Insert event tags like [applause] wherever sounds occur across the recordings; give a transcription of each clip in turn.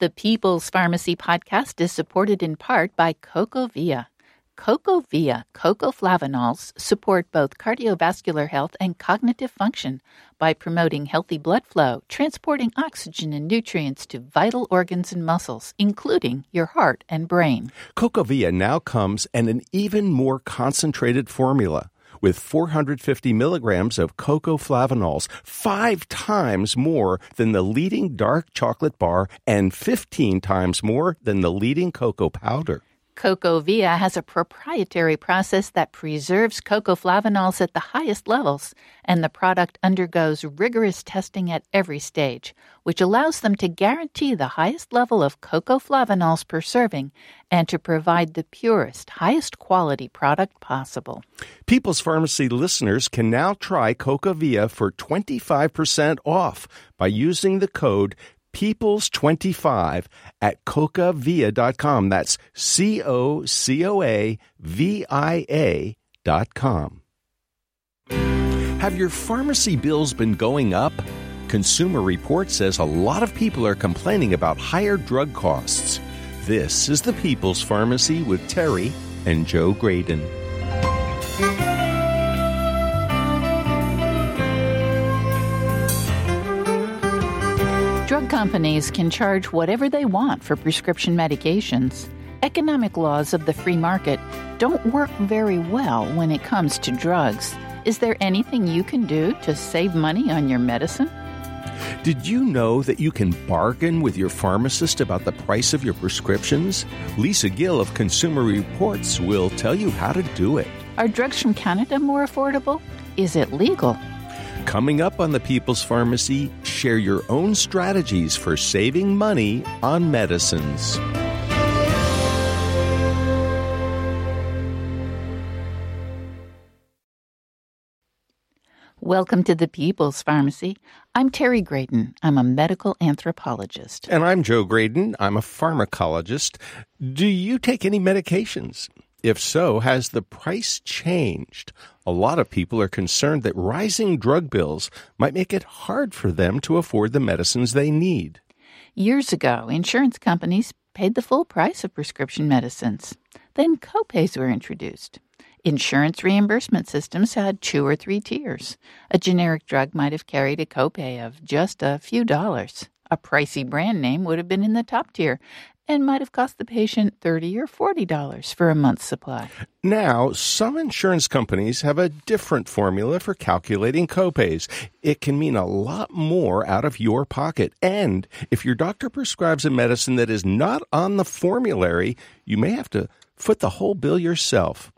The People's Pharmacy podcast is supported in part by CocoaVia. CocoaVia cocoflavanols support both cardiovascular health and cognitive function by promoting healthy blood flow, transporting oxygen and nutrients to vital organs and muscles, including your heart and brain. CocoaVia now comes in an even more concentrated formula with 450 milligrams of cocoa flavanols, five times more than the leading dark chocolate bar and 15 times more than the leading cocoa powder. CocoaVia has a proprietary process that preserves cocoa flavanols at the highest levels, and the product undergoes rigorous testing at every stage, which allows them to guarantee the highest level of cocoa flavanols per serving and to provide the purest, highest quality product possible. People's Pharmacy listeners can now try CocoaVia for 25% off by using the code peoples25 at cocoavia.com. That's C O C O A V I A dot com. Have your pharmacy bills been going up? Consumer Report says a lot of people are complaining about higher drug costs. This is the People's Pharmacy with Terry and Joe Graedon. Drug companies can charge whatever they want for prescription medications. Economic laws of the free market don't work very well when it comes to drugs. Is there anything you can do to save money on your medicine? Did you know that you can bargain with your pharmacist about the price of your prescriptions? Lisa Gill of Consumer Reports will tell you how to do it. Are drugs from Canada more affordable? Is it legal? Coming up on the People's Pharmacy, share your own strategies for saving money on medicines. Welcome to the People's Pharmacy. I'm Terry Graedon. I'm a medical anthropologist. And I'm Joe Graedon. I'm a pharmacologist. Do you take any medications? If so, has the price changed? A lot of people are concerned that rising drug bills might make it hard for them to afford the medicines they need. Years ago, insurance companies paid the full price of prescription medicines. Then copays were introduced. Insurance reimbursement systems had two or three tiers. A generic drug might have carried a copay of just a few dollars. A pricey brand name would have been in the top tier and might have cost the patient 30 or $40 for a month's supply. Now, some insurance companies have a different formula for calculating copays. It can mean a lot more out of your pocket. And if your doctor prescribes a medicine that is not on the formulary, you may have to foot the whole bill yourself.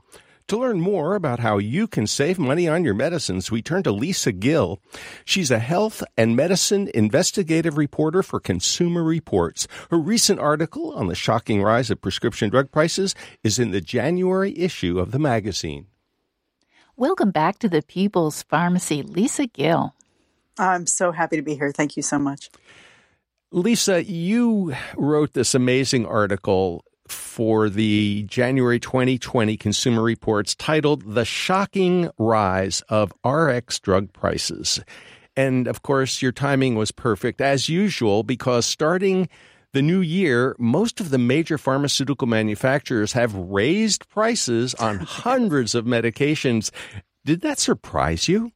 To learn more about how you can save money on your medicines, we turn to Lisa Gill. She's a health and medicine investigative reporter for Consumer Reports. Her recent article on the shocking rise of prescription drug prices is in the January issue of the magazine. Welcome back to the People's Pharmacy, Lisa Gill. I'm so happy to be here. Thank you so much. Lisa, you wrote this amazing article for the January 2020 Consumer Reports titled The Shocking Rise of RX Drug Prices. And of course, your timing was perfect as usual because starting the new year, most of the major pharmaceutical manufacturers have raised prices on [laughs] hundreds of medications. Did that surprise you?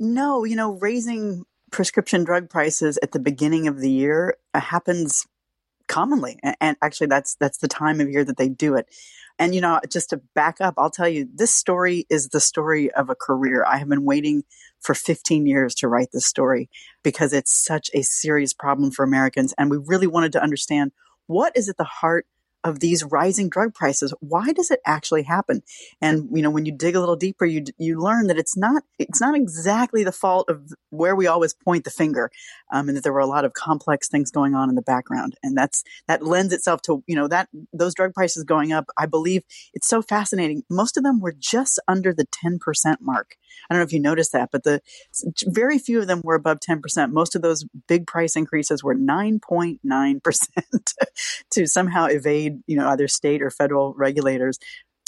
No, you know, raising prescription drug prices at the beginning of the year uh, happens commonly and actually that's that's the time of year that they do it. And you know just to back up i'll tell you this story is the story of a career. I have been waiting for 15 years to write this story because it's such a serious problem for americans and we really wanted to understand what is at the heart of these rising drug prices. Why does it actually happen? And you know, when you dig a little deeper, you you learn that it's not it's not exactly the fault of where we always point the finger, um, and that there were a lot of complex things going on in the background, and that's that lends itself to you know that those drug prices going up. I believe it's so fascinating. Most of them were just under the ten percent mark. I don't know if you noticed that, but the very few of them were above 10%. Most of those big price increases were 9.9% [laughs] to somehow evade, you know, either state or federal regulators.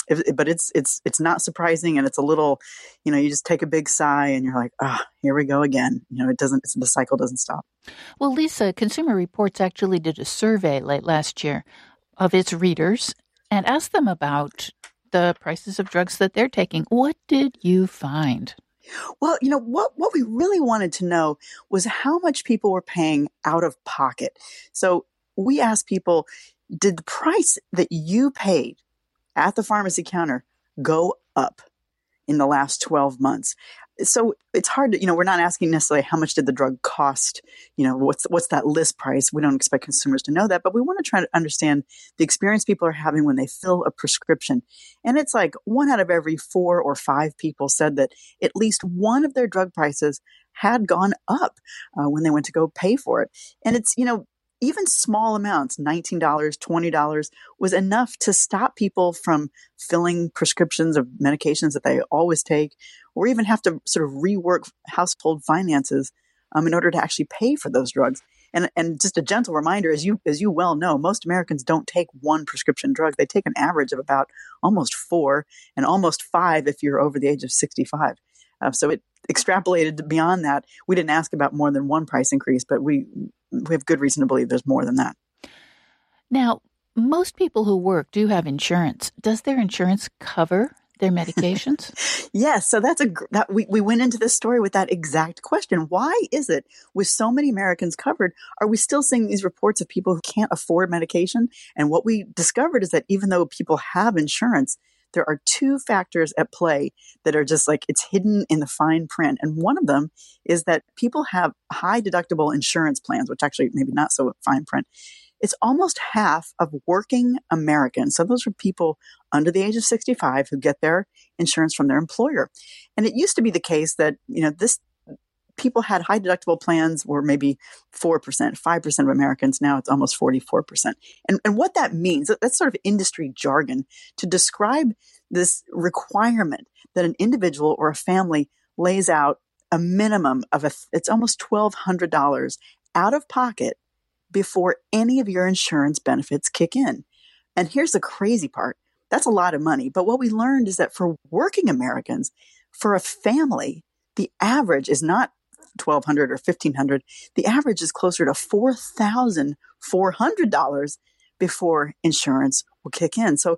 if, but it's it's it's not surprising, and it's a little, you know, you just take a big sigh, and you're like, ah, oh, here we go again. You know, it doesn't. the cycle doesn't stop. Well, Lisa, Consumer Reports actually did a survey late last year of its readers and asked them about the prices of drugs that they're taking. What did you find? Well, you know, what, what we really wanted to know was how much people were paying out of pocket. So we asked people, did the price that you paid at the pharmacy counter go up in the last 12 months? So it's hard to you know we're not asking necessarily how much did the drug cost you know what's what's that list price? We don't expect consumers to know that but we want to try to understand the experience people are having when they fill a prescription. And it's like one out of every four or five people said that at least one of their drug prices had gone up uh, when they went to go pay for it. And it's you know even small amounts, $19, $20, was enough to stop people from filling prescriptions of medications that they always take, or even have to sort of rework household finances um, in order to actually pay for those drugs. And, and just a gentle reminder, as you as you well know, most Americans don't take one prescription drug. They take an average of about almost four, and almost five if you're over the age of 65. Uh, so it extrapolated beyond that. We didn't ask about more than one price increase, but we we have good reason to believe there's more than that. Now, most people who work do have insurance. Does their insurance cover their [laughs] medications? yes. So that's a that we, we went into this story with that exact question. Why is it with so many Americans covered, are we still seeing these reports of people who can't afford medication? And what we discovered is that even though people have insurance, there are two factors at play that are just like it's hidden in the fine print. And one of them is that people have high deductible insurance plans, which actually maybe not so fine print. It's almost half of working Americans. So those are people under the age of 65 who get their insurance from their employer. And it used to be the case that, you know, this people had high deductible plans were maybe 4%, 5% of Americans. Now it's almost 44%. And, and what that means, that's sort of industry jargon to describe this requirement that an individual or a family lays out a minimum of a, it's almost $1,200 out of pocket before any of your insurance benefits kick in. And here's the crazy part. That's a lot of money. But what we learned is that for working Americans, for a family, the average is not 1200 or 1500 the average is closer to $4400 before insurance will kick in. So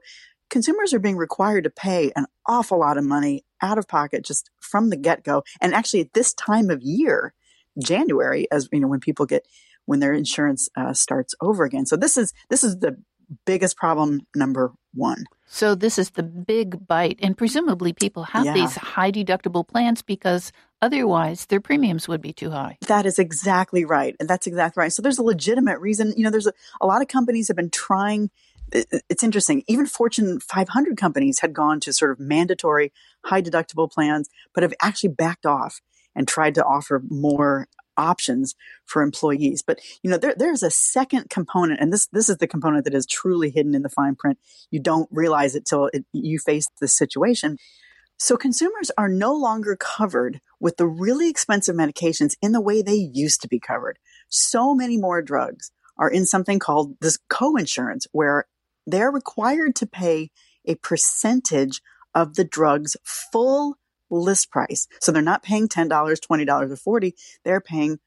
consumers are being required to pay an awful lot of money out of pocket just from the get-go. And actually at this time of year january as you know when people get when their insurance uh, starts over again. So this is this is the biggest problem number one so this is the big bite and presumably people have yeah. these high deductible plans because Otherwise, their premiums would be too high. That is exactly right. And that's exactly right. So there's a legitimate reason. You know, there's a, a lot of companies have been trying. It's interesting. Even Fortune 500 companies had gone to sort of mandatory high deductible plans, but have actually backed off and tried to offer more options for employees. But you know, there, there's a second component, and this this is the component that is truly hidden in the fine print. You don't realize it till it, you face the situation. So consumers are no longer covered with the really expensive medications in the way they used to be covered. So many more drugs are in something called this co-insurance where they're required to pay a percentage of the drug's full list price. So they're not paying $10, $20 or 40, they're paying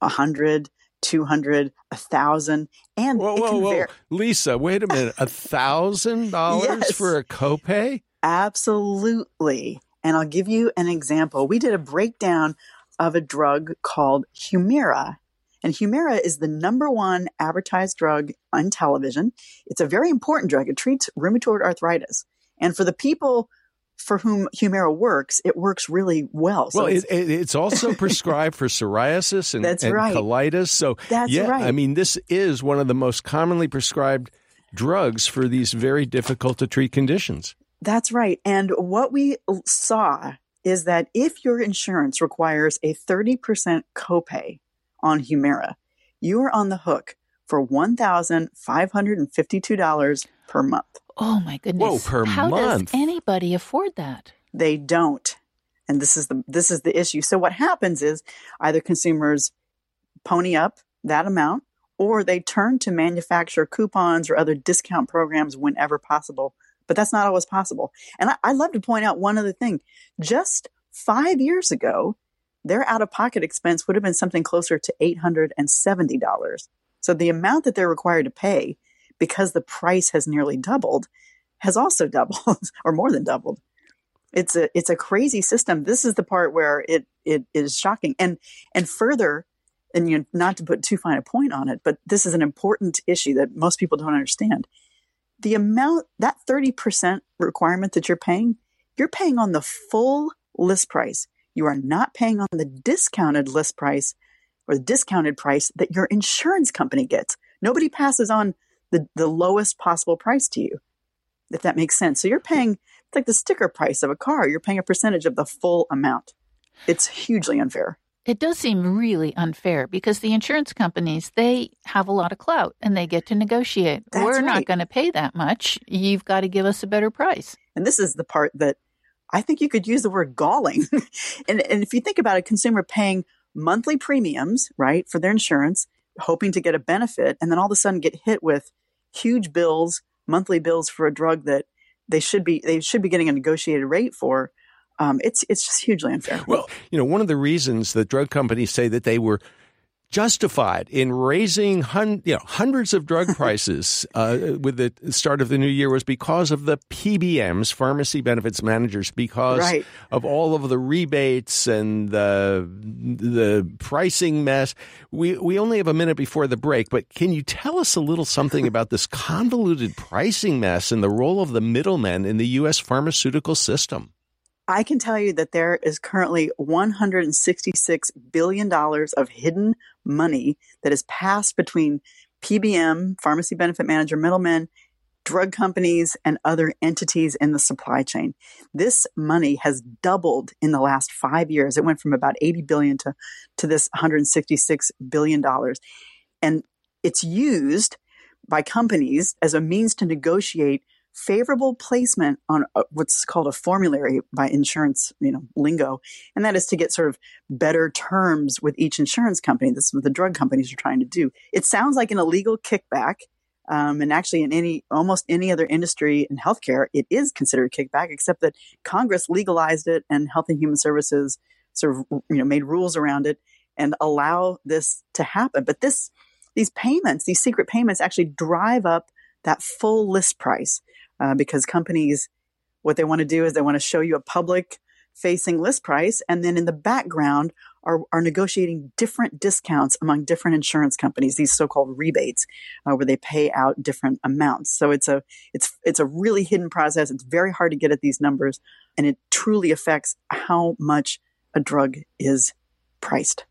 a hundred, two hundred, a thousand, and whoa, whoa, whoa. Lisa, wait a minute, a thousand [laughs] dollars for a copay? Absolutely. And I'll give you an example. We did a breakdown of a drug called Humira. And Humira is the number one advertised drug on television. It's a very important drug. It treats rheumatoid arthritis. And for the people for whom Humira works, it works really well. So well, it's, it, it's, also prescribed for psoriasis and, [laughs] and right. colitis. So, that's yeah, right. I mean, this is one of the most commonly prescribed drugs for these very difficult to treat conditions. That's right. And what we saw is that if your insurance requires a 30% copay on Humira, you are on the hook for $1,552 per month. Oh my goodness. Whoa, per How month. does anybody afford that? They don't. And this is the this is the issue. So what happens is either consumers pony up that amount or they turn to manufacturer coupons or other discount programs whenever possible but that's not always possible. And I, I love to point out one other thing. Just five years ago, their out of pocket expense would have been something closer to $870. So the amount that they're required to pay because the price has nearly doubled has also [laughs] doubled or more than doubled. It's a it's a crazy system. This is the part where it it is shocking. And and further, and you know, not to put too fine a point on it, but this is an important issue that most people don't understand. The amount that 30% requirement that you're paying, you're paying on the full list price. You are not paying on the discounted list price or the discounted price that your insurance company gets. Nobody passes on the, the lowest possible price to you, if that makes sense. So you're paying, it's like the sticker price of a car. You're paying a percentage of the full amount. It's hugely unfair. It does seem really unfair because the insurance companies, they have a lot of clout and they get to negotiate. That's We're right. not going to pay that much. You've got to give us a better price. And this is the part that I think you could use the word galling. [laughs] and, and if you think about a consumer paying monthly premiums, right, for their insurance, hoping to get a benefit, and then all of a sudden get hit with huge bills, monthly bills for a drug that they should be they should be getting a negotiated rate for. Um, it's it's just hugely unfair. Well, you know, one of the reasons that drug companies say that they were justified in raising hun- you know, hundreds of drug [laughs] prices uh, with the start of the new year was because of the PBMs, pharmacy benefits managers, because Right. of all of the rebates and the the pricing mess. We we only have a minute before the break, but can you tell us a little something [laughs] about this convoluted pricing mess and the role of the middlemen in the U.S. pharmaceutical system? I can tell you that there is currently $166 billion of hidden money that is passed between PBM, pharmacy benefit manager, middlemen, drug companies, and other entities in the supply chain. This money has doubled in the last five years. It went from about 80 billion to, to this 166 billion dollars. And it's used by companies as a means to negotiate favorable placement on a, what's called a formulary by insurance, you know, lingo, and that is to get sort of better terms with each insurance company. This is what the drug companies are trying to do. It sounds like an illegal kickback, um, and actually, in any almost any other industry in healthcare, it is considered kickback, except that Congress legalized it, and Health and Human Services sort of you know made rules around it and allow this to happen. But this these payments, these secret payments, actually drive up that full list price uh, because companies, what they want to do is they want to show you a public facing list price, and then in the background are, are negotiating different discounts among different insurance companies, these so-called rebates, uh, where they pay out different amounts. So it's a it's it's a really hidden process. It's very hard to get at these numbers, and it truly affects how much a drug is priced.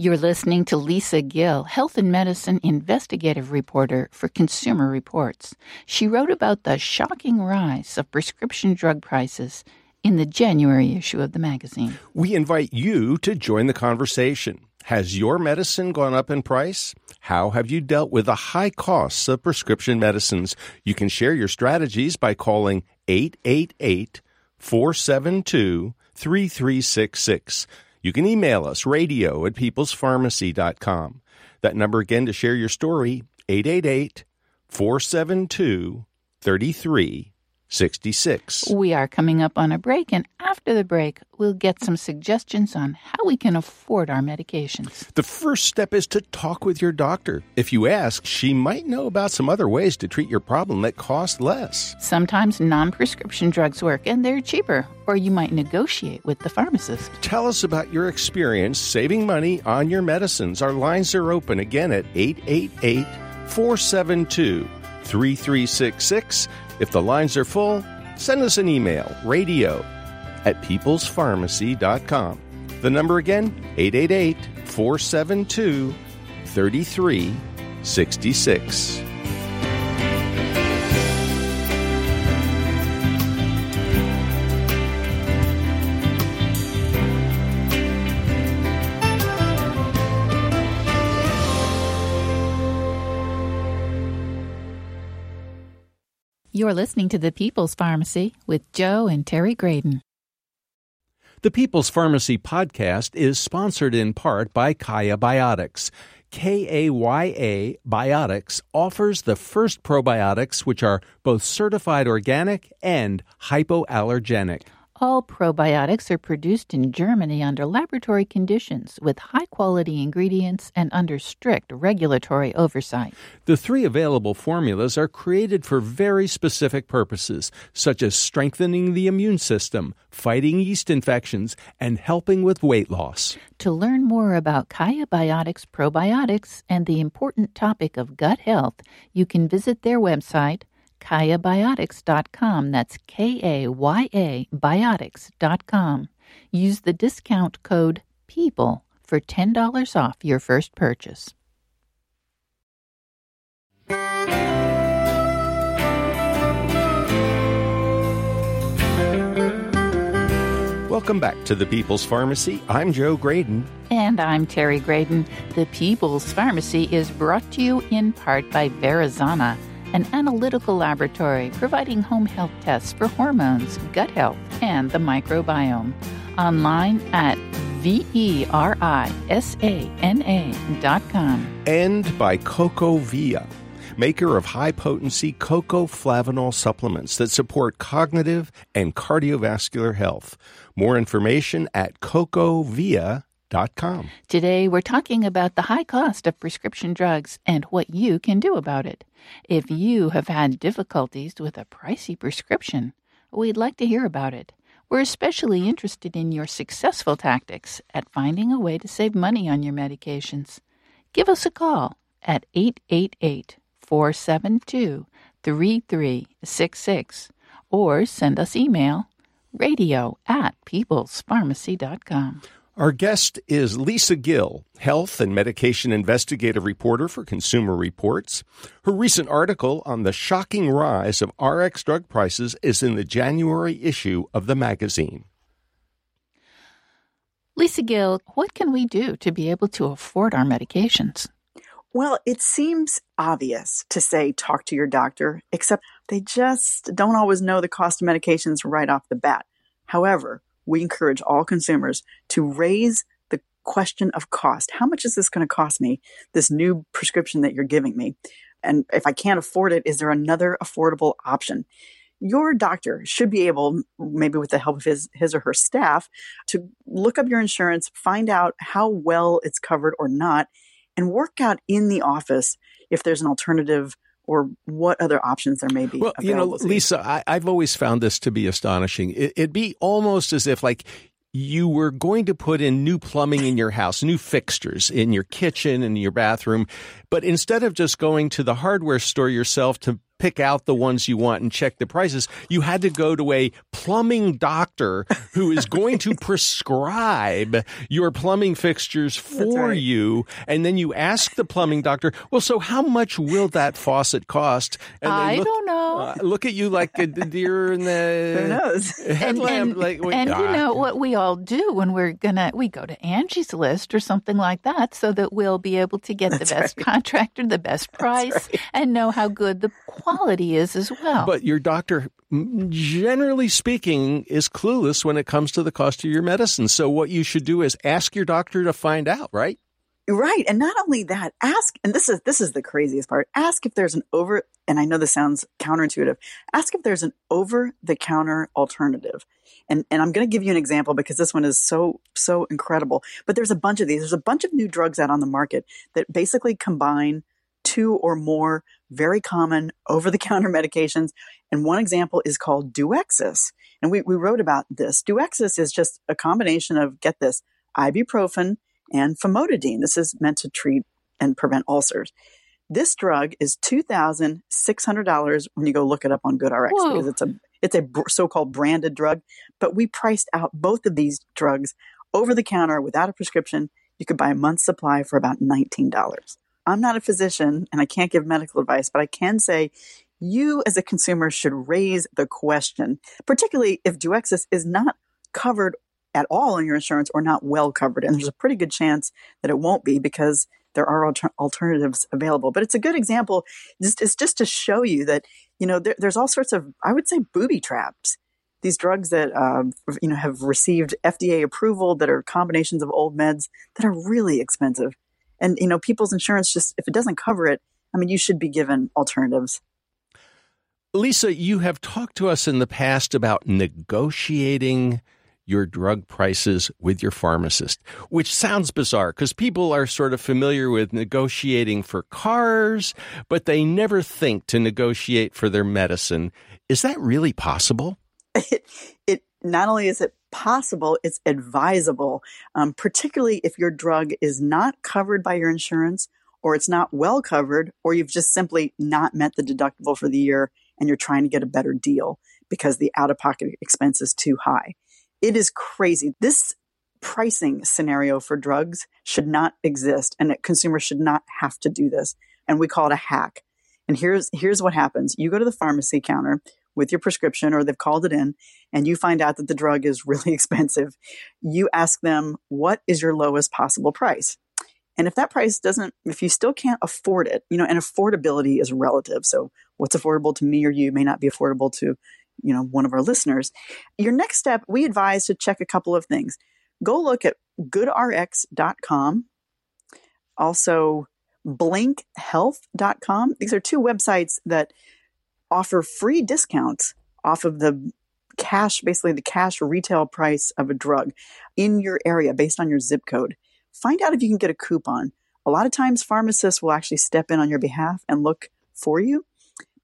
You're listening to Lisa Gill, health and medicine investigative reporter for Consumer Reports. She wrote about the shocking rise of prescription drug prices in the January issue of the magazine. We invite you to join the conversation. Has your medicine gone up in price? How have you dealt with the high costs of prescription medicines? You can share your strategies by calling 888 472 3366. You can email us radio at peoplespharmacy.com. That number again to share your story 888 472 3366. We are coming up on a break, and after the break, we'll get some suggestions on how we can afford our medications. The first step is to talk with your doctor. If you ask, she might know about some other ways to treat your problem that cost less. Sometimes non prescription drugs work and they're cheaper, or you might negotiate with the pharmacist. Tell us about your experience saving money on your medicines. Our lines are open again at 888 472 3366. If the lines are full, send us an email radio at peoplespharmacy.com. The number again 888 472 3366. You're listening to the People's Pharmacy with Joe and Terry Graedon. The People's Pharmacy podcast is sponsored in part by Kaya Biotics. KAYA Biotics offers the first probiotics which are both certified organic and hypoallergenic. All probiotics are produced in Germany under laboratory conditions with high quality ingredients and under strict regulatory oversight. The three available formulas are created for very specific purposes, such as strengthening the immune system, fighting yeast infections, and helping with weight loss. To learn more about Kaya Biotics probiotics and the important topic of gut health, you can visit their website kayabiotics.com. That's K A Y A biotics.com. Use the discount code PEOPLE for $10 off your first purchase. Welcome back to the People's Pharmacy. I'm Joe Graedon. And I'm Terry Graedon. The People's Pharmacy is brought to you in part by Verisana an analytical laboratory providing home health tests for hormones, gut health, and the microbiome. Online at V-E-R-I-S-A-N-A dot com. And by CocoaVia, maker of high-potency cocoa flavanol supplements that support cognitive and cardiovascular health. More information at cocoavia.com. Today, we're talking about the high cost of prescription drugs and what you can do about it. If you have had difficulties with a pricey prescription, we'd like to hear about it. We're especially interested in your successful tactics at finding a way to save money on your medications. Give us a call at 888 472 3366 or send us email radio at peoplespharmacy.com. Our guest is Lisa Gill, health and medication investigative reporter for Consumer Reports. Her recent article on the shocking rise of RX drug prices is in the January issue of the magazine. Lisa Gill, what can we do to be able to afford our medications? Well, it seems obvious to say talk to your doctor, except they just don't always know the cost of medications right off the bat. However, we encourage all consumers to raise the question of cost. How much is this going to cost me, this new prescription that you're giving me? And if I can't afford it, is there another affordable option? Your doctor should be able, maybe with the help of his, his or her staff, to look up your insurance, find out how well it's covered or not, and work out in the office if there's an alternative or what other options there may be. Well, you know, Lisa, I, have always found this to be astonishing. It, it'd be almost as if like you were going to put in new plumbing in your house, new fixtures in your kitchen and your bathroom, but instead of just going to the hardware store yourself to pick out the ones you want and check the prices. You had to go to a plumbing doctor who is going to [laughs] prescribe your plumbing fixtures for right. you. And then you ask the plumbing doctor, well, so how much will that faucet cost? And I look, don't know. Uh, look at you like a deer in the [laughs] Who knows? [laughs] headlamp. And, and, like, and you know what we all do when we're gonna we go to Angie's List or something like that, so that we'll be able to get That's the best right. contractor, the best price, right. and know how good the quality quality is as well. But your doctor, generally speaking, is clueless when it comes to the cost of your medicine. So what you should do is ask your doctor to find out, right? Right. And not only that, ask, and this is, this is the craziest part. Ask if there's an over, and I know this sounds counterintuitive. Ask if there's an over the counter alternative. And, and I'm going to give you an example because this one is so, so incredible. But there's a bunch of these. There's a bunch of new drugs out on the market that basically combine two or more very common over the counter [laughs] medications. And one example is called Duexis. And we, we wrote about this. Duexis is just a combination of, get this, ibuprofen and famotidine. This is meant to treat and prevent ulcers. This drug is $2,600 when you go look it up on GoodRx Whoa. because it's a, it's a so-called branded drug. But we priced out both of these drugs over the counter without a prescription. You could buy a month's supply for about $19. I'm not a physician and I can't give medical advice, but I can say you as a consumer should raise the question, particularly if Duexis is not covered at all in your insurance or not well covered. And there's a pretty good chance that it won't be because there are alter- alternatives available. But it's a good example. Just, it's just to show you that, you know, there, there's all sorts of, I would say, booby traps. These drugs that, uh, you know, have received FDA approval that are combinations of old meds that are really expensive And, you know, people's insurance just, if it doesn't cover it, I mean, you should be given alternatives. Lisa, you have talked to us in the past about negotiating your drug prices with your pharmacist, which sounds bizarre because people are sort of familiar with negotiating for cars, but they never think to negotiate for their medicine. Is that really possible? [laughs] It, it not only is it possible, it's advisable, um, particularly if your drug is not covered by your insurance or it's not well covered or you've just simply not met the deductible for the year and you're trying to get a better deal because the out of pocket expense is too high. It is crazy. This pricing scenario for drugs should not exist and consumers should not have to do this. And we call it a hack. And here's, here's what happens. You go to the pharmacy counter with your prescription or they've called it in and you find out that the drug is really [laughs] expensive. You ask them, what is your lowest possible price? And if that price doesn't, if you still can't afford it, you know, and affordability is relative. So what's affordable to me or you may not be affordable to, you know, one of our listeners. Your next step, we advise to check a couple of things. Go look at goodrx.com. Also, blinkhealth.com. These are two websites that offer free discounts off of the cash, basically the cash retail price of a drug in your area based on your zip code. Find out if you can get a coupon. A lot of times, pharmacists will actually step in on your behalf and look for you.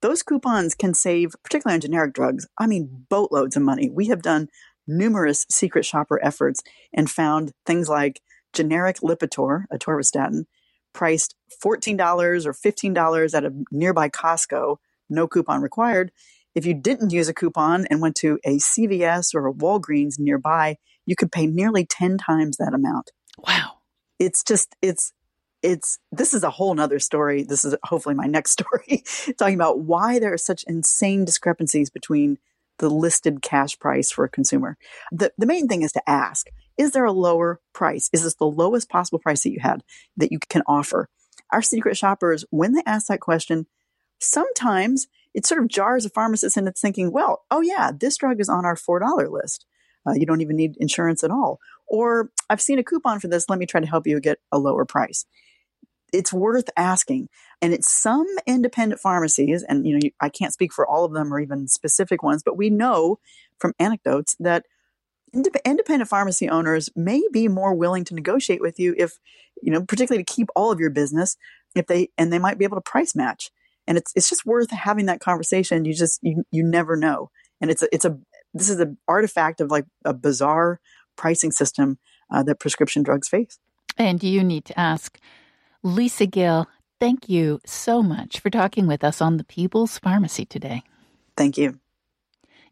Those coupons can save, particularly on generic drugs, I mean, boatloads of money. We have done numerous secret shopper efforts and found things like generic Lipitor, a atorvastatin, priced $14 or $15 at a nearby Costco, no coupon required. If you didn't use a coupon and went to a CVS or a Walgreens nearby, you could pay nearly 10 times that amount. Wow it's just it's it's this is a whole nother story. This is hopefully my next [laughs] story talking about why there are such insane discrepancies between the listed cash price for a consumer. The the main thing is to ask, is there a lower price? Is this the lowest possible price that you had that you can offer? Our secret shoppers, when they ask that question, sometimes it sort of jars a pharmacist into thinking, well, oh yeah, this drug is on our $4 list. Uh, you don't even need insurance at all. Or I've seen a coupon for this. Let me try to help you get a lower price. It's worth asking. And it's some independent pharmacies, and you know, I can't speak for all of them or even specific ones, but we know from anecdotes that independent pharmacy owners may be more willing to negotiate with you if, you know, particularly to keep all of your business, if they, and they might be able to price match. And it's, it's just worth having that conversation. You just, you, you never know. And it's a, it's a, this is an artifact of like a bizarre pricing system uh, that prescription drugs face. And you need to ask Lisa Gill, thank you so much for talking with us on the People's Pharmacy today. Thank you.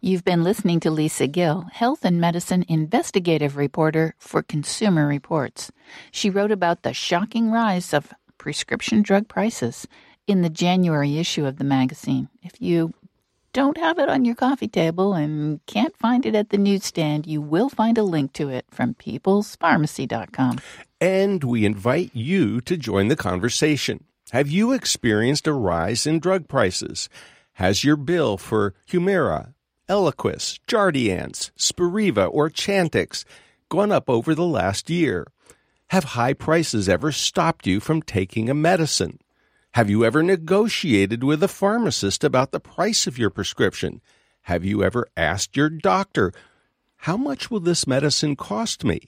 You've been listening to Lisa Gill, health and medicine investigative reporter for Consumer Reports. She wrote about the shocking rise of prescription drug prices in the January issue of the magazine. If you don't have it on your coffee table and can't find it at the newsstand, you will find a link to it from peoplespharmacy.com. And we invite you to join the conversation. Have you experienced a rise in drug prices? Has your bill for Humira, Eliquis, Jardiance, Spiriva, or Chantix gone up over the last year? Have high prices ever stopped you from taking a medicine? Have you ever negotiated with a pharmacist about the price of your prescription? Have you ever asked your doctor, how much will this medicine cost me?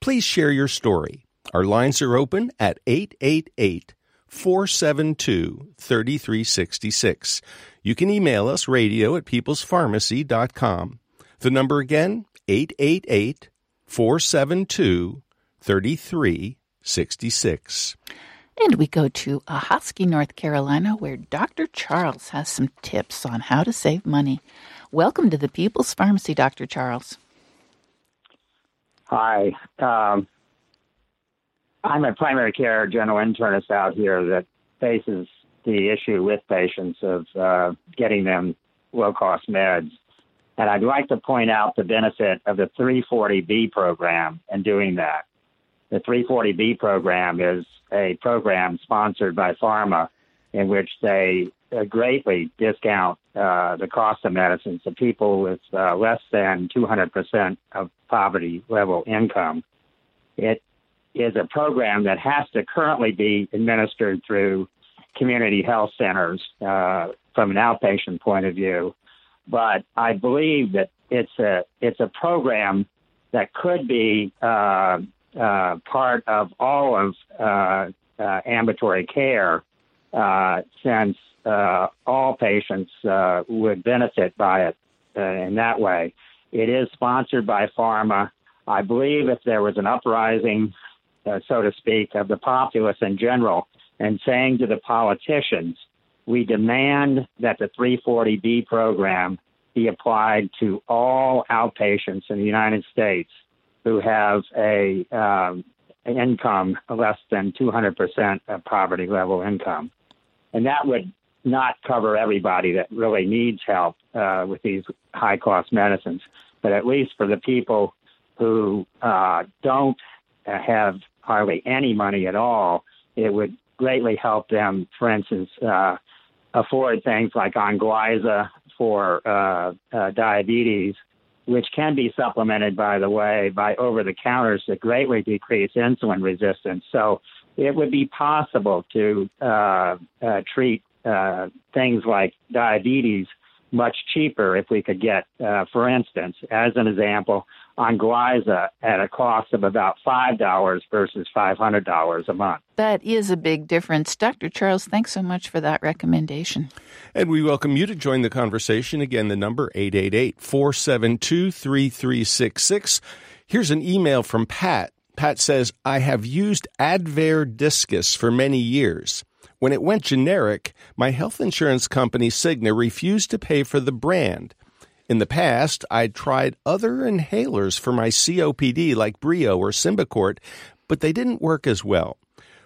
Please share your story. Our lines are open at 888 472 3366. You can email us radio at peoplespharmacy.com. The number again, 888 472 3366. And we go to Ahoskie, North Carolina, where Dr. Charles has some tips on how to save money. Welcome to the People's Pharmacy, Dr. Charles. Hi. Um, I'm a primary care general internist out here that faces the issue with patients of uh, getting them low cost meds. And I'd like to point out the benefit of the 340B program and doing that. The 340B program is a program sponsored by pharma in which they uh, greatly discount uh, the cost of medicines to people with uh, less than 200% of poverty level income. It is a program that has to currently be administered through community health centers uh, from an outpatient point of view. But I believe that it's a it's a program that could be uh, uh, part of all of uh, uh, ambulatory care, uh, since all patients would benefit by it in that way. It is sponsored by pharma. I believe if there was an uprising, so to speak, of the populace in general, and saying to the politicians, we demand that the 340B program be applied to all outpatients in the United States who have a um, income less than 200% of poverty level income. And that would not cover everybody that really needs help uh, with these high cost medicines, but at least for the people who uh, don't have hardly any money at all, it would greatly help them, for instance, uh, afford things like Onglyza for uh, uh, diabetes, which can be supplemented, by the way, by over the counters that greatly decrease insulin resistance. So it would be possible to uh, uh, treat uh, things like diabetes much cheaper if we could get, uh, for instance, as an example, Onglyza at a cost of about $5 versus $500 a month. That is a big difference. Dr. Charles, thanks so much for that recommendation. And we welcome you to join the conversation. Again, the number 888-472-3366. Here's an email from Pat. Pat says, I have used Advair Diskus for many years. When it went generic, my health insurance company Cigna refused to pay for the brand. In the past, I'd tried other inhalers for my COPD like Breo or Symbicort, but they didn't work as well.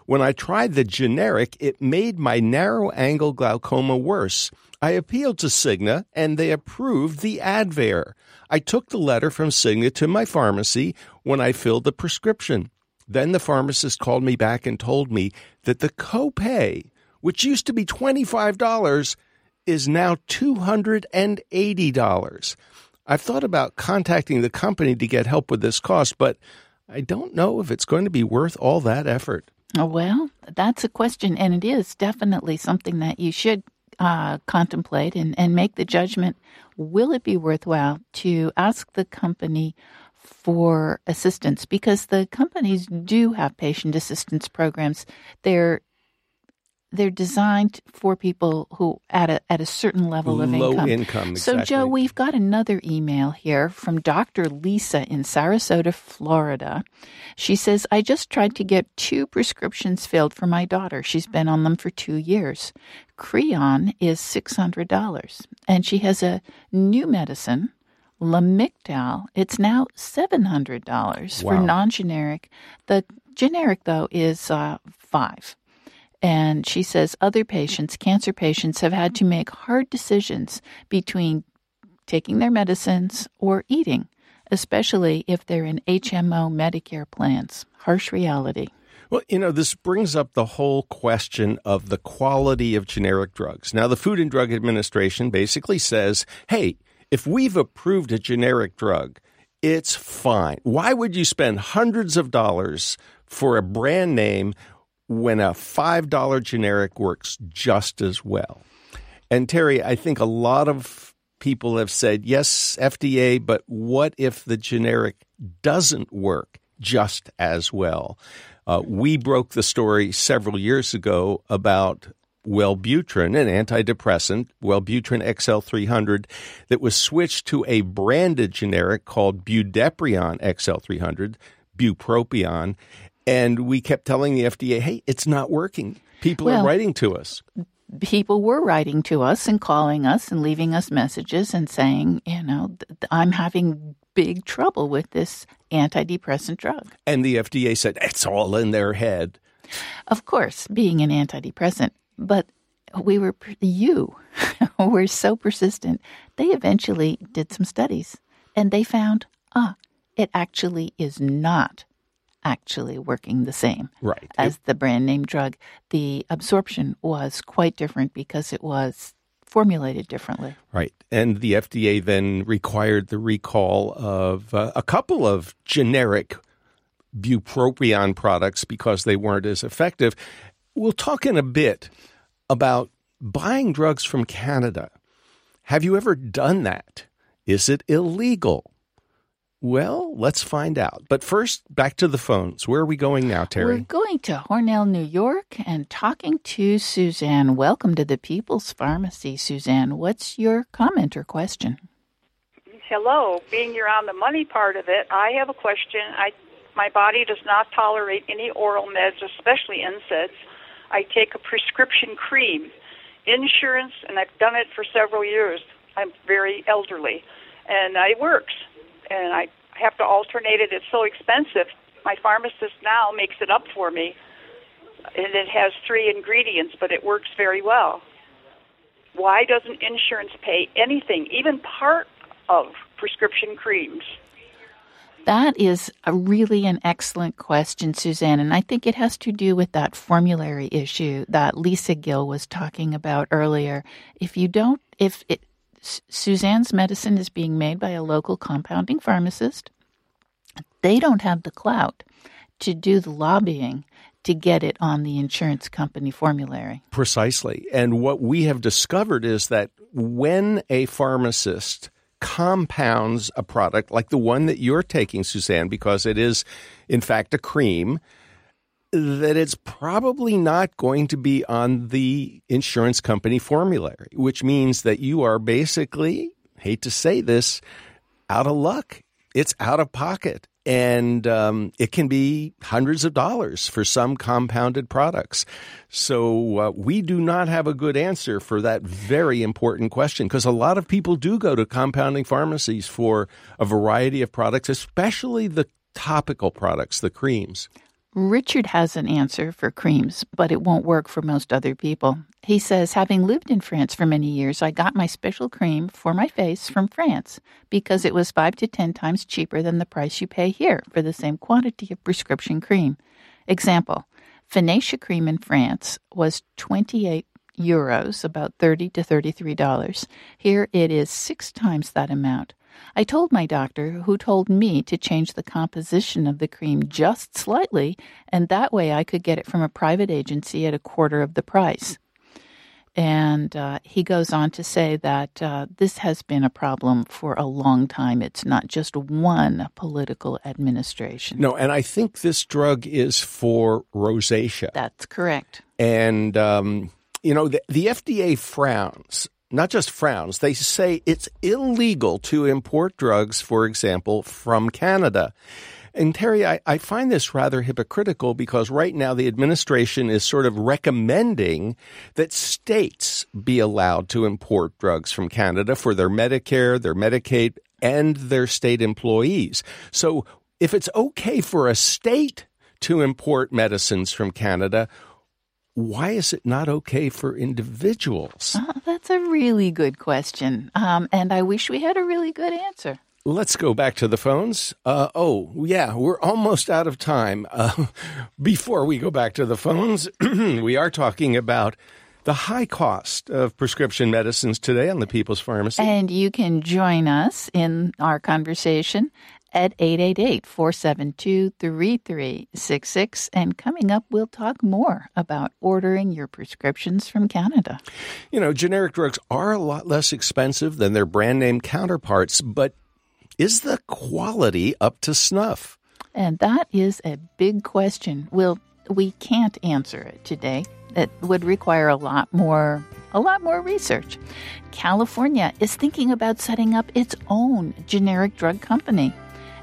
When I tried the generic, it made my narrow angle glaucoma worse. I appealed to Cigna and they approved the Advair. I took the letter from Cigna to my pharmacy when I filled the prescription. Then the pharmacist called me back and told me that the copay, which used to be $25, is now $280. I've thought about contacting the company to get help with this cost, but I don't know if it's going to be worth all that effort. Oh, well, that's a question, and it is definitely something that you should uh, contemplate and, and make the judgment. Will it be worthwhile to ask the company for assistance because the companies do have patient assistance programs. They're they're designed for people who at a at a certain level of Low income. income exactly. So Joe, we've got another email here from Dr. Lisa in Sarasota, Florida. She says, "I just tried to get two prescriptions filled for my daughter. She's been on them for 2 years. Creon is $600 and she has a new medicine Lamictal, it's now $700 wow. for non generic. The generic, though, is uh, five. And she says other patients, cancer patients, have had to make hard decisions between taking their medicines or eating, especially if they're in HMO Medicare plans. Harsh reality. Well, you know, this brings up the whole question of the quality of generic drugs. Now, the Food and Drug Administration basically says, hey, if we've approved a generic drug, it's fine. Why would you spend hundreds of dollars for a brand name when a $5 generic works just as well? And Terry, I think a lot of people have said, yes, FDA, but what if the generic doesn't work just as well? Uh, we broke the story several years ago about Wellbutrin, an antidepressant, Wellbutrin XL300, that was switched to a branded generic called Budeprion XL300, bupropion. And we kept telling the FDA, hey, it's not working. People well, are writing to us. People were writing to us and calling us and leaving us messages and saying, you know, I'm having big trouble with this antidepressant drug. And the FDA said, it's all in their head. Of course, being an antidepressant but we were, you [laughs] were so persistent. They eventually did some studies and they found, ah, it actually is not actually working the same right. as it, the brand name drug. The absorption was quite different because it was formulated differently. Right. And the FDA then required the recall of uh, a couple of generic bupropion products because they weren't as effective. We'll talk in a bit about buying drugs from Canada. Have you ever done that? Is it illegal? Well, let's find out. But first, back to the phones. Where are we going now, Terry? We're going to Hornell, New York, and talking to Suzanne. Welcome to the People's Pharmacy, Suzanne. What's your comment or question? Hello. Being you're on the money part of it, I have a question. I my body does not tolerate any oral meds, especially NSAIDs. I take a prescription cream. Insurance, and I've done it for several years. I'm very elderly, and it works and I have to alternate it. It's so expensive. My pharmacist now makes it up for me, and it has three ingredients, but it works very well. Why doesn't insurance pay anything, even part of prescription creams? That is a really an excellent question, Suzanne, and I think it has to do with that formulary issue that Lisa Gill was talking about earlier. If you don't, if it, Suzanne's medicine is being made by a local compounding pharmacist. They don't have the clout to do the lobbying to get it on the insurance company formulary. Precisely. And what we have discovered is that when a pharmacist compounds a product like the one that you're taking, Suzanne, because it is, in fact, a cream, that it's probably not going to be on the insurance company formulary, which means that you are basically, hate to say this, out of luck. It's out of pocket. And um, it can be hundreds of dollars for some compounded products. So uh, we do not have a good answer for that very important question because a lot of people do go to compounding pharmacies for a variety of products, especially the topical products, the creams. Richard has an answer for creams, but it won't work for most other people. He says, Having lived in France for many years, I got my special cream for my face from France because it was five to ten times cheaper than the price you pay here for the same quantity of prescription cream. Example Finacea cream in France was 28 euros, about 30 to $33. Here it is six times that amount. I told my doctor, who told me to change the composition of the cream just slightly, and that way I could get it from a private agency at a quarter of the price. And uh, he goes on to say that uh, this has been a problem for a long time. It's not just one political administration. No, and I think this drug is for rosacea. That's correct. And, um, you know, the, the FDA frowns not just frowns, they say it's illegal to import drugs, for example, from Canada. And Terry, I, I, find this rather hypocritical because right now the administration is sort of recommending that states be allowed to import drugs from Canada for their Medicare, their Medicaid, and their state employees. So if it's okay for a state to import medicines from Canada, why is it not okay for individuals? Oh, that's a really good question. Um, and I wish we had a really good answer. Let's go back to the phones. Uh, oh, yeah, we're almost out of time. Uh, [laughs] before we go back to the phones, [clears throat] we are talking about the high cost of prescription medicines today on the People's Pharmacy. And you can join us in our conversation at 888 472 3366. And coming up, we'll talk more about ordering your prescriptions from Canada. You know, generic drugs are a lot less expensive than their brand name counterparts, but is the quality up to snuff? And that is a big question. We'll, we can't answer it today. It would require a lot more a lot more research. California is thinking about setting up its own generic drug company.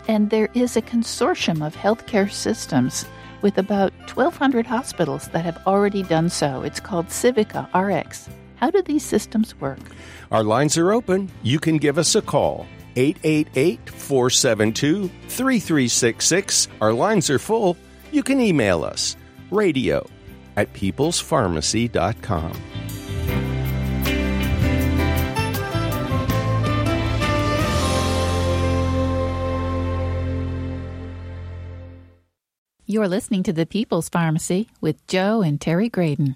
And there is a consortium of healthcare systems with about 1,200 hospitals that have already done so. It's called Civica RX. How do these systems work? Our lines are open. You can give us a call. 888 472 3366. Our lines are full. You can email us radio at peoplespharmacy.com. You're listening to the People's Pharmacy with Joe and Terry Graedon.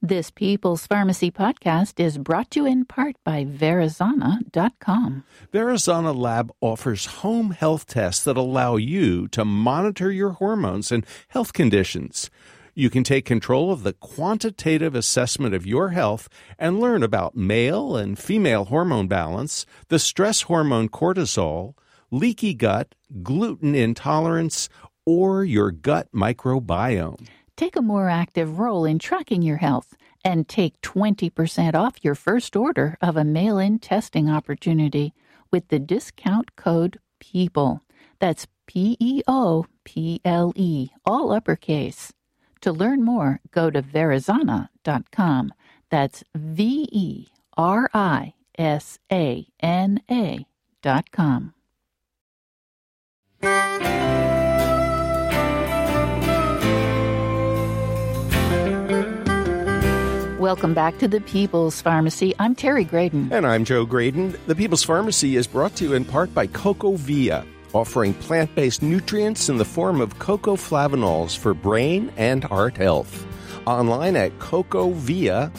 This People's Pharmacy podcast is brought to you in part by Verisana.com. Verizana Lab offers home health tests that allow you to monitor your hormones and health conditions. You can take control of the quantitative assessment of your health and learn about male and female hormone balance, the stress hormone cortisol, leaky gut, gluten intolerance, or your gut microbiome. Take a more active role in tracking your health and take 20% off your first order of a mail in testing opportunity with the discount code PEOPLE. That's P E O P L E, all uppercase. To learn more, go to Verisana.com. That's V E R I S A N A.com. Welcome back to the People's Pharmacy. I'm Terry Graedon. And I'm Joe Graedon. The People's Pharmacy is brought to you in part by CocoaVia, offering plant based nutrients in the form of cocoa flavanols for brain and heart health. Online at cocoavia.com.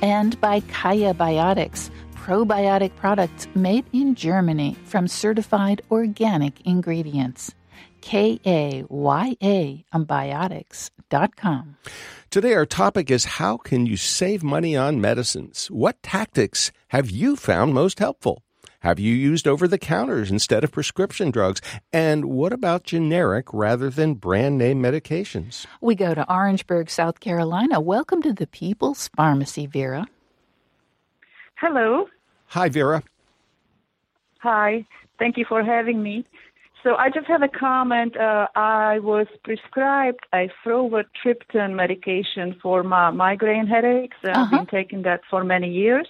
And by Kaya Biotics, probiotic products made in Germany from certified organic ingredients. K A Y A biotics.com. Today, our topic is how can you save money on medicines? What tactics have you found most helpful? Have you used over the counters instead of prescription drugs? And what about generic rather than brand name medications? We go to Orangeburg, South Carolina. Welcome to the People's Pharmacy, Vera. Hello. Hi, Vera. Hi. Thank you for having me. So I just have a comment. Uh, I was prescribed a frovatriptan medication for my migraine headaches. Uh, Uh-huh. I've been taking that for many years,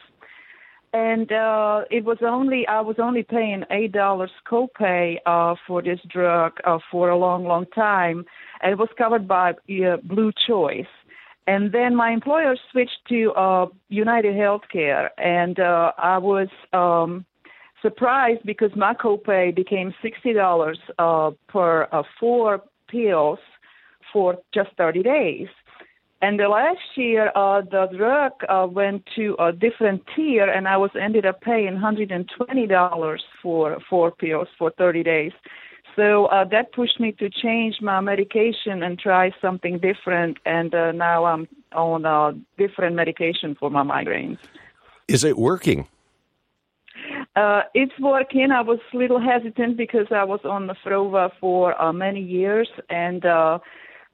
and uh, it was only I was only paying eight dollars copay uh, for this drug uh, for a long, long time, and it was covered by uh, Blue Choice. And then my employer switched to uh, United Healthcare, and uh, I was. Um, surprised because my copay became sixty dollars uh, per uh, four pills for just thirty days. And the last year, uh, the drug uh, went to a different tier, and I was ended up paying hundred and twenty dollars for four pills for thirty days. So uh, that pushed me to change my medication and try something different. And uh, now I'm on a different medication for my migraines. Is it working? Uh, it's working. I was a little hesitant because I was on the Frova for uh, many years, and uh,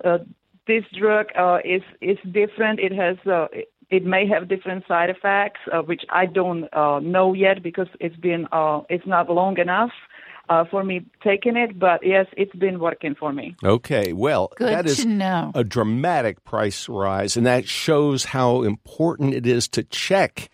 uh, this drug uh, is is different. It has uh, it, it may have different side effects, uh, which I don't uh, know yet because it's been uh, it's not long enough. Uh, for me taking it, but yes, it's been working for me. Okay, well, Good that is know. a dramatic price rise, and that shows how important it is to check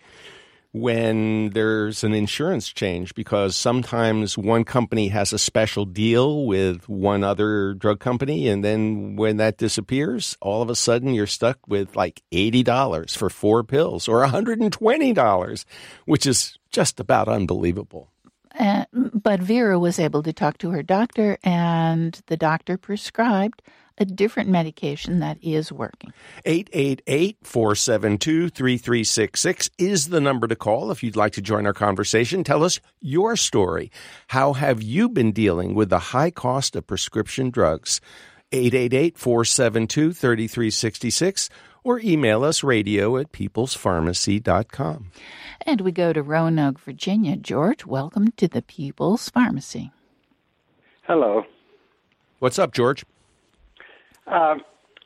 when there's an insurance change because sometimes one company has a special deal with one other drug company and then when that disappears all of a sudden you're stuck with like $80 for four pills or $120 which is just about unbelievable But Vera was able to talk to her doctor, and the doctor prescribed a different medication that is working. 888-472-3366 is the number to call if you'd like to join our conversation. Tell us your story. How have you been dealing with the high cost of prescription drugs? 888-472-3366 or email us radio at peoplespharmacy.com. And we go to Roanoke, Virginia. George, welcome to the People's Pharmacy. Hello. What's up, George? Uh,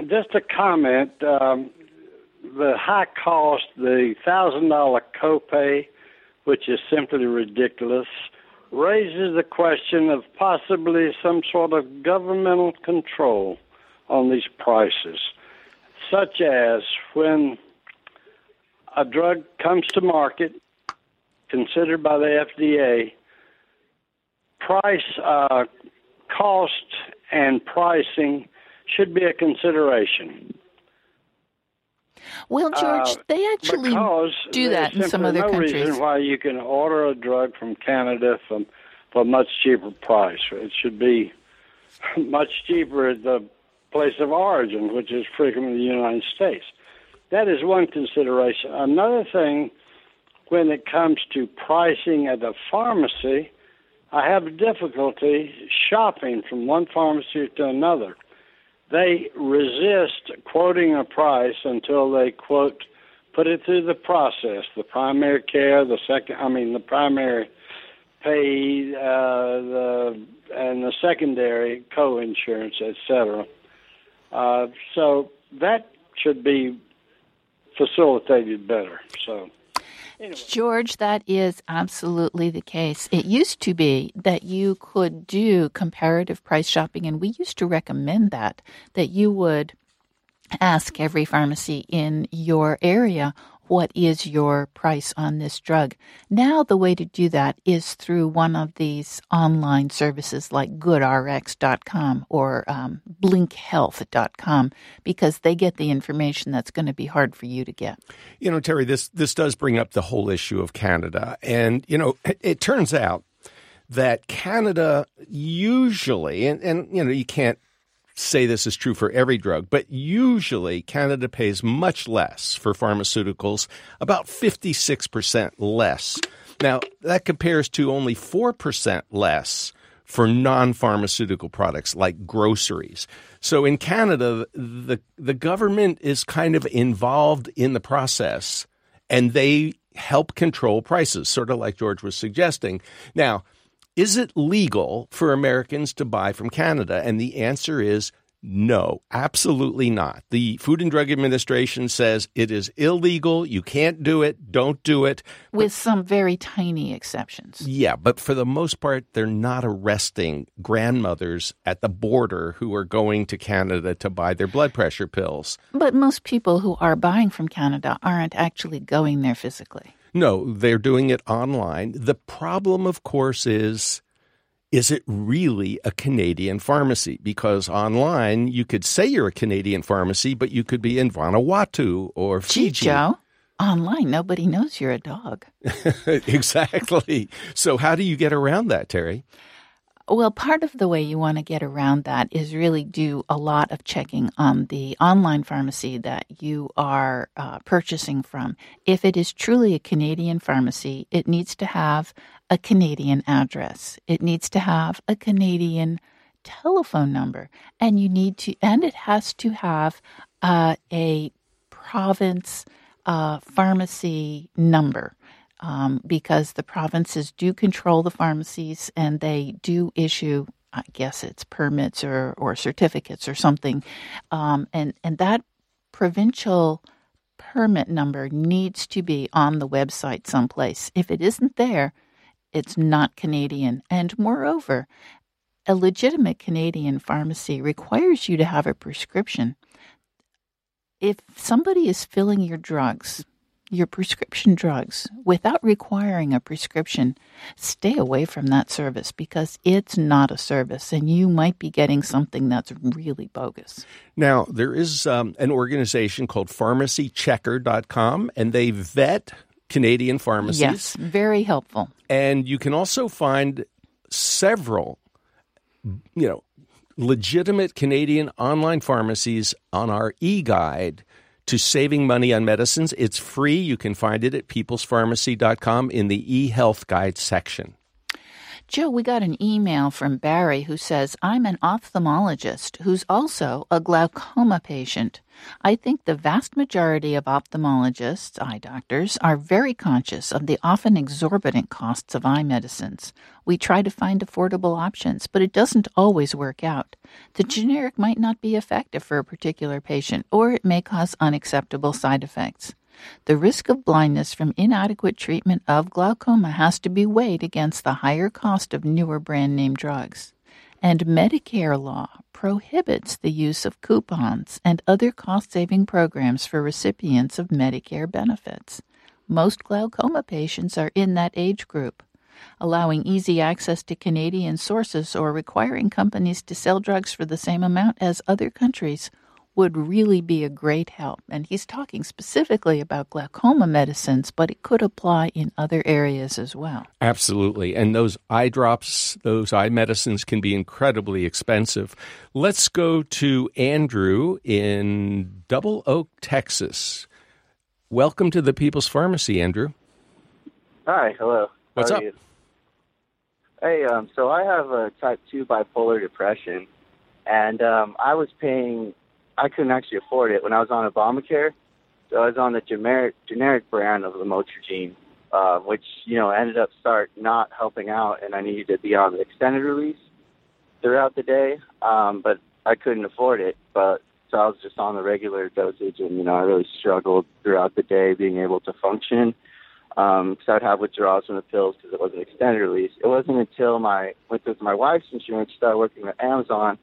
just a comment. Um, the high cost, the thousand dollar copay, which is simply ridiculous, raises the question of possibly some sort of governmental control on these prices, such as when a drug comes to market, considered by the FDA, price, uh, cost, and pricing should be a consideration. Well, George, Uh, they actually do that in some other no countries. reason why you can order a drug from Canada from for a much cheaper price. It should be [laughs] much cheaper at the place of origin, which is frequently the United States. that is one consideration. Another thing, when it comes to pricing at a pharmacy, I have difficulty shopping from one pharmacy to another. They resist quoting a price until they quote, put it through the process, the primary care, the second, I mean, the primary pay, uh, the and the secondary co-insurance, etc. Uh, so that should be facilitated better. So. Anyway. George, that is absolutely the case. It used to be that you could do comparative price shopping, and we used to recommend that, that you would ask every pharmacy in your area what is your price on this drug. Now, the way to do that is through one of these online services like goodrx.com or um, blinkhealth.com because they get the information that's going to be hard for you to get. You know, Terry, this, this does bring up the whole issue of Canada. And, you know, it, it turns out that Canada usually, and, and, you know, you can't say this is true for every drug, but usually Canada pays much less for pharmaceuticals, about 56% less. Now, that compares to only 4% less for non-pharmaceutical products like groceries. So in Canada, the the government is kind of involved in the process and they help control prices, sort of like George was suggesting. Now, is it legal for Americans to buy from Canada? And the answer is no, absolutely not. The Food and Drug Administration says it is illegal. You can't do it. Don't do it. With but, some very tiny exceptions. Yeah, but for the most part, they're not arresting grandmothers at the border who are going to Canada to buy their blood pressure pills. But most people who are buying from Canada aren't actually going there physically. No, they're doing it online. The problem, of course, is is it really a Canadian pharmacy? Because online you could say you're a Canadian pharmacy, but you could be in Vanuatu or Fiji. Gee, Joe, online nobody knows you're a dog. [laughs] exactly. So how do you get around that, Terry? Well, part of the way you want to get around that is really do a lot of checking on the online pharmacy that you are uh, purchasing from. If it is truly a Canadian pharmacy, it needs to have a Canadian address. It needs to have a Canadian telephone number, and you need to, and it has to have uh, a province uh, pharmacy number um, because the provinces do control the pharmacies and they do issue I guess it's permits or, or certificates or something. Um, and, and that provincial permit number needs to be on the website someplace. If it isn't there, it's not Canadian. And moreover, a legitimate Canadian pharmacy requires you to have a prescription. If somebody is filling your drugs, your prescription drugs without requiring a prescription, stay away from that service because it's not a service and you might be getting something that's really bogus. Now, there is um, an organization called pharmacychecker.com and they vet Canadian pharmacies. Yes, very helpful. And you can also find several, you know, legitimate Canadian online pharmacies on our e guide to saving money on medicines. It's free. You can find it at peoplespharmacy.com in the e-health guide section. Joe, we got an email from Barry who says, I'm an ophthalmologist who's also a glaucoma patient. I think the vast majority of ophthalmologists, eye doctors, are very conscious of the often exorbitant costs of eye medicines. We try to find affordable options, but it doesn't always work out. The generic might not be effective for a particular patient, or it may cause unacceptable side effects. The risk of blindness from inadequate treatment of glaucoma has to be weighed against the higher cost of newer brand name drugs and Medicare law prohibits the use of coupons and other cost saving programs for recipients of Medicare benefits. Most glaucoma patients are in that age group. Allowing easy access to Canadian sources or requiring companies to sell drugs for the same amount as other countries would really be a great help. And he's talking specifically about glaucoma medicines, but it could apply in other areas as well. Absolutely. And those eye drops, those eye medicines can be incredibly expensive. Let's go to Andrew in Double Oak, Texas. Welcome to the People's Pharmacy, Andrew. Hi, hello. What's up? you? Hey, um, so I have a type two bipolar depression, and um, I was paying. I couldn't actually afford it when I was on Obamacare, so I was on the generic generic brand of Lamotrigine, uh, which you know ended up start not helping out, and I needed to be on extended release throughout the day, um, but I couldn't afford it. But so I was just on the regular dosage, and you know I really struggled throughout the day being able to function because I'd have withdrawals from the pills because it wasn't extended release. It wasn't until my went with my wife's insurance, started working at Amazon,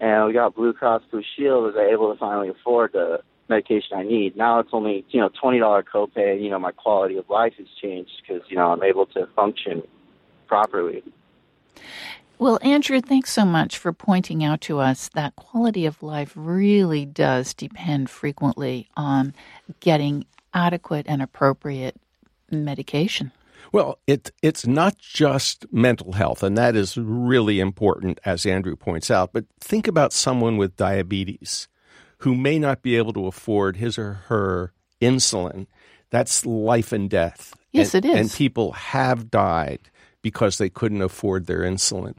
and we got Blue Cross Blue Shield, was I able to finally afford the medication I need. Now it's only you know twenty dollar copay. You know my quality of life has changed because you know I'm able to function properly. Well, Andrew, thanks so much for pointing out to us that quality of life really does depend frequently on getting adequate and appropriate medication. Well, it, it's not just mental health, and that is really important, as Andrew points out. But think about someone with diabetes who may not be able to afford his or her insulin. That's life and death. Yes, and, it is. And people have died because they couldn't afford their insulin.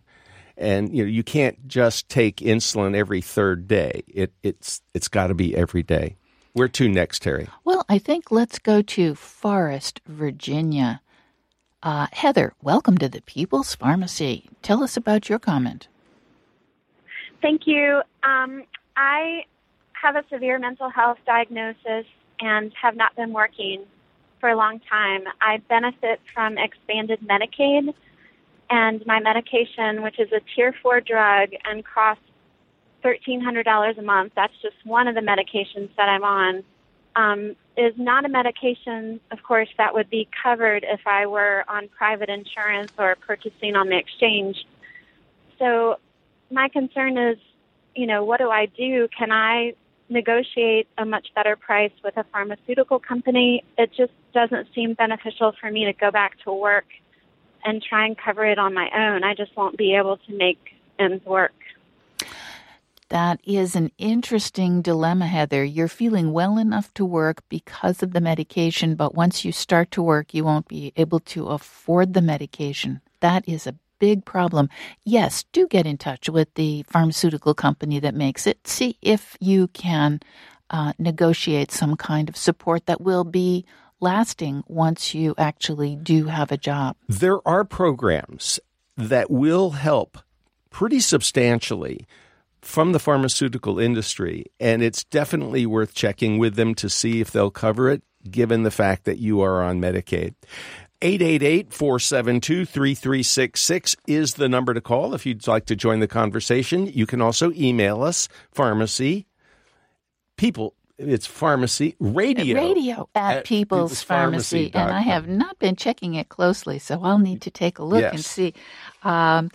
And you know, you can't just take insulin every third day. It, it's it's got to be every day. Where to next, Terry? Well, I think let's go to Forest, Virginia. Uh, Heather, welcome to the People's Pharmacy. Tell us about your comment. Thank you. Um, I have a severe mental health diagnosis and have not been working for a long time. I benefit from expanded Medicaid, and my medication, which is a tier four drug and costs $1,300 a month, that's just one of the medications that I'm on, um, is not a medication, of course, that would be covered if I were on private insurance or purchasing on the exchange. So my concern is, you know, what do I do? Can I negotiate a much better price with a pharmaceutical company? It just doesn't seem beneficial for me to go back to work and try and cover it on my own. I just won't be able to make ends work. That is an interesting dilemma, Heather. You're feeling well enough to work because of the medication, but once you start to work, you won't be able to afford the medication. That is a big problem. Yes, do get in touch with the pharmaceutical company that makes it. See if you can uh, negotiate some kind of support that will be lasting once you actually do have a job. There are programs that will help pretty substantially from the pharmaceutical industry, and it's definitely worth checking with them to see if they'll cover it, given the fact that you are on Medicaid. 888-472-3366 is the number to call if you'd like to join the conversation. You can also email us, pharmacy, people, it's pharmacy, radio. Radio at, at People's, Pharmacy. And I have not been checking it closely, so I'll need to take a look and see. Um,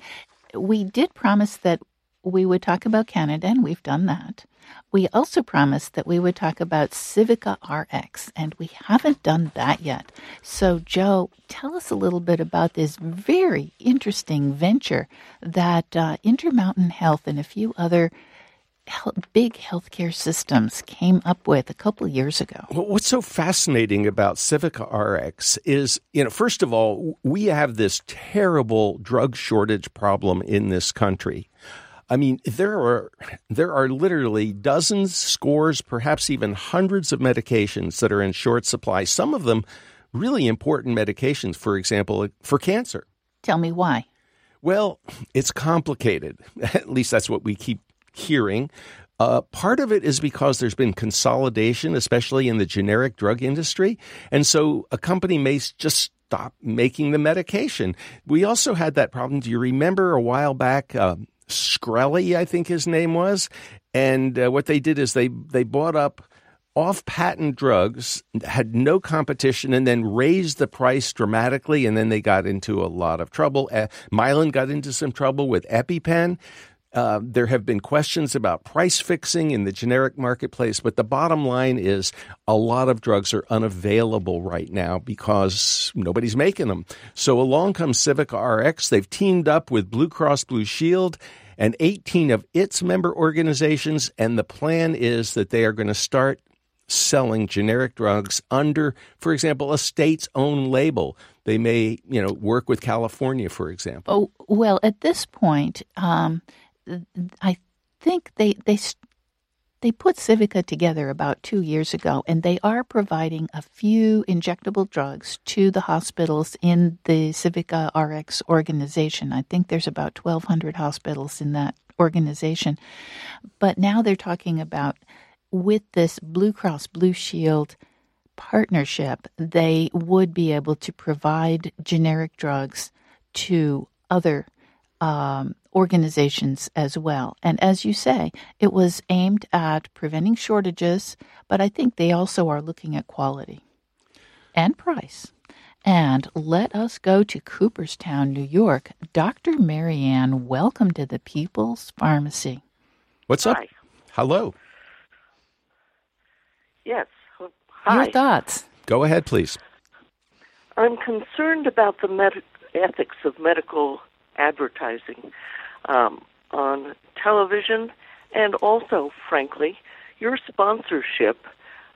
we did promise that we would talk about Canada, and we've done that. We also promised that we would talk about Civica RX, and we haven't done that yet. So, Joe, tell us a little bit about this very interesting venture that uh, Intermountain Health and a few other big healthcare systems came up with a couple of years ago. Well, what's so fascinating about Civica RX is, you know, first of all, we have this terrible drug shortage problem in this country. I mean, there are there are literally dozens, scores, perhaps even hundreds of medications that are in short supply. Some of them really important medications, for example, for cancer. Tell me why. Well, it's complicated. [laughs] At least that's what we keep hearing. Uh, part of it is because there's been consolidation, especially in the generic drug industry. And so a company may just stop making the medication. We also had that problem. Do you remember a while back? Uh, Shkreli, I think his name was. And uh, what they did is they, they bought up off patent drugs, had no competition, and then raised the price dramatically. And then they got into a lot of trouble. Uh, Mylan got into some trouble with EpiPen. Uh, there have been questions about price fixing in the generic marketplace, but the bottom line is a lot of drugs are unavailable right now because nobody's making them. So along comes Civica RX. They've teamed up with Blue Cross Blue Shield and 18 of its member organizations, and the plan is that they are going to start selling generic drugs under, for example, a state's own label. They may, you know, work with California, for example. Oh, well, at this point, um, I think they they they put Civica together about two years ago, and they are providing a few injectable drugs to the hospitals in the Civica RX organization. I think there's about 1,200 hospitals in that organization. But now they're talking about with this Blue Cross Blue Shield partnership, they would be able to provide generic drugs to other um, organizations as well. And as you say, it was aimed at preventing shortages, but I think they also are looking at quality and price. And let us go to Cooperstown, New York. Dr. Marianne, welcome to the People's Pharmacy. What's up? Hi. Hello. Yes. Hi. Your thoughts? Go ahead, please. I'm concerned about the med- ethics of medical advertising um, on television and also, frankly, your sponsorship.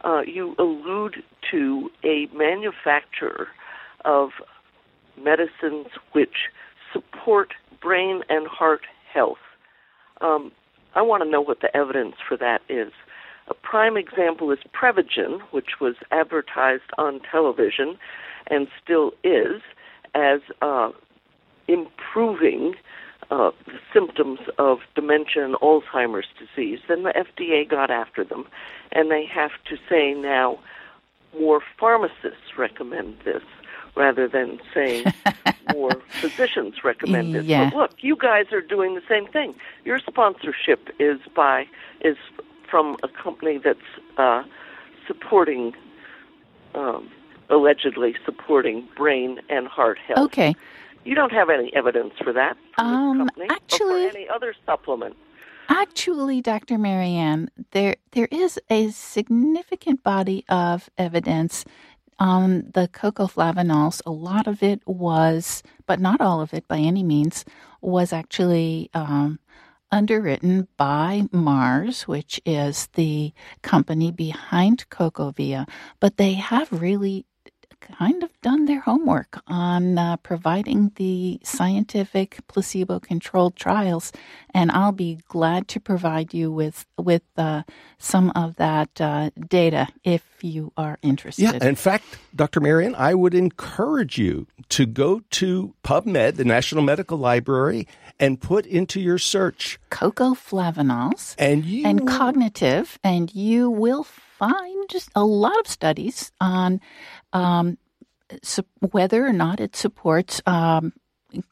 Uh, you allude to a manufacturer of medicines which support brain and heart health. Um, I want to know what the evidence for that is. A prime example is Prevagen, which was advertised on television and still is as uh, improving uh, symptoms of dementia and Alzheimer's disease. Then the FDA got after them, and they have to say now more pharmacists recommend this rather than saying [laughs] more physicians recommend this. Yeah. But look, you guys are doing the same thing. Your sponsorship is by is from a company that's uh, supporting, um, allegedly supporting brain and heart health. Okay. You don't have any evidence for that from Um, company actually- or for any other supplement. Actually, Dr. Marianne, there there is a significant body of evidence on the cocoa flavanols. A lot of it was, but not all of it by any means, was actually um, underwritten by Mars, which is the company behind CocoaVia. But they have really kind of done their homework on uh, providing the scientific placebo-controlled trials, and I'll be glad to provide you with with uh, some of that uh, data if you are interested. Yeah, in fact, Dr. Marion, I would encourage you to go to PubMed, the National Medical Library, and put into your search cocoa flavanols and you and cognitive, and you will find just a lot of studies on um, su- whether or not it supports um,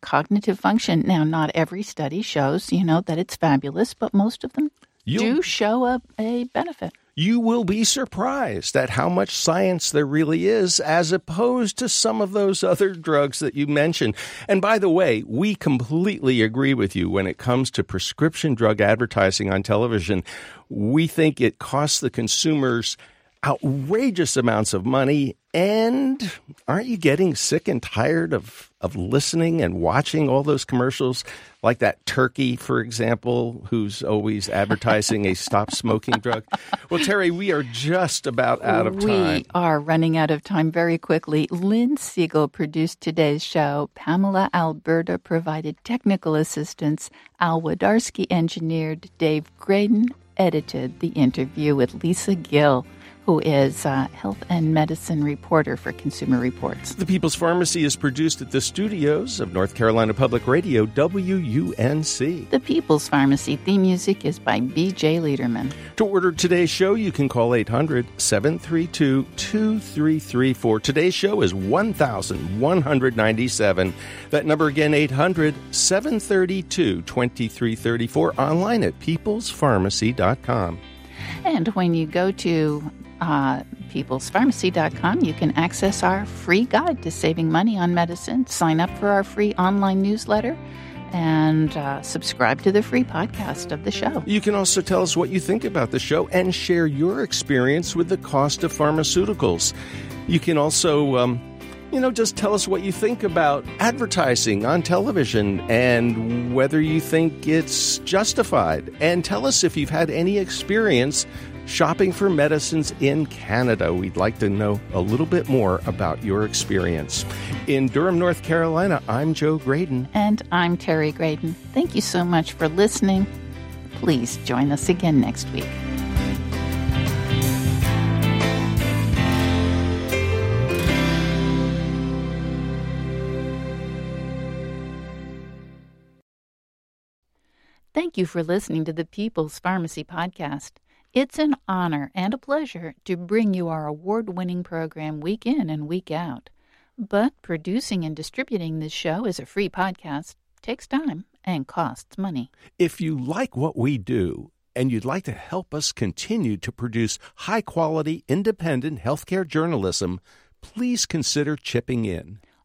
cognitive function. Now, not every study shows, you know, that it's fabulous, but most of them You- do show a, a benefit. You will be surprised at how much science there really is as opposed to some of those other drugs that you mentioned. And by the way, we completely agree with you when it comes to prescription drug advertising on television. We think it costs the consumers outrageous amounts of money. And aren't you getting sick and tired of, of listening and watching all those commercials? Like that turkey, for example, who's always advertising a stop smoking drug. Well, Terry, we are just about out of time. We are running out of time very quickly. Lynn Siegel produced today's show. Pamela Alberta provided technical assistance. Al Wodarski engineered. Dave Graedon edited the interview with Lisa Gill, who is a health and medicine reporter for Consumer Reports. The People's Pharmacy is produced at the studios of North Carolina Public Radio, WUNC. The People's Pharmacy theme music is by B.J. Liederman. To order today's show, you can call 800 732 2334. Today's show is 1197. That number again, 800 732 2334. Online at peoplespharmacy.com. And when you go to uh, peoplespharmacy.com, you can access our free guide to saving money on medicine, sign up for our free online newsletter, and uh, subscribe to the free podcast of the show. You can also tell us what you think about the show and share your experience with the cost of pharmaceuticals. You can also, um, you know, just tell us what you think about advertising on television and whether you think it's justified. And tell us if you've had any experience shopping for medicines in Canada. We'd like to know a little bit more about your experience. In Durham, North Carolina, I'm Joe Graedon. And I'm Terry Graedon. Thank you so much for listening. Please join us again next week. Thank you for listening to the People's Pharmacy Podcast. It's an honor and a pleasure to bring you our award winning program week in and week out. But producing and distributing this show as a free podcast takes time and costs money. If you like what we do and you'd like to help us continue to produce high quality, independent healthcare journalism, please consider chipping in.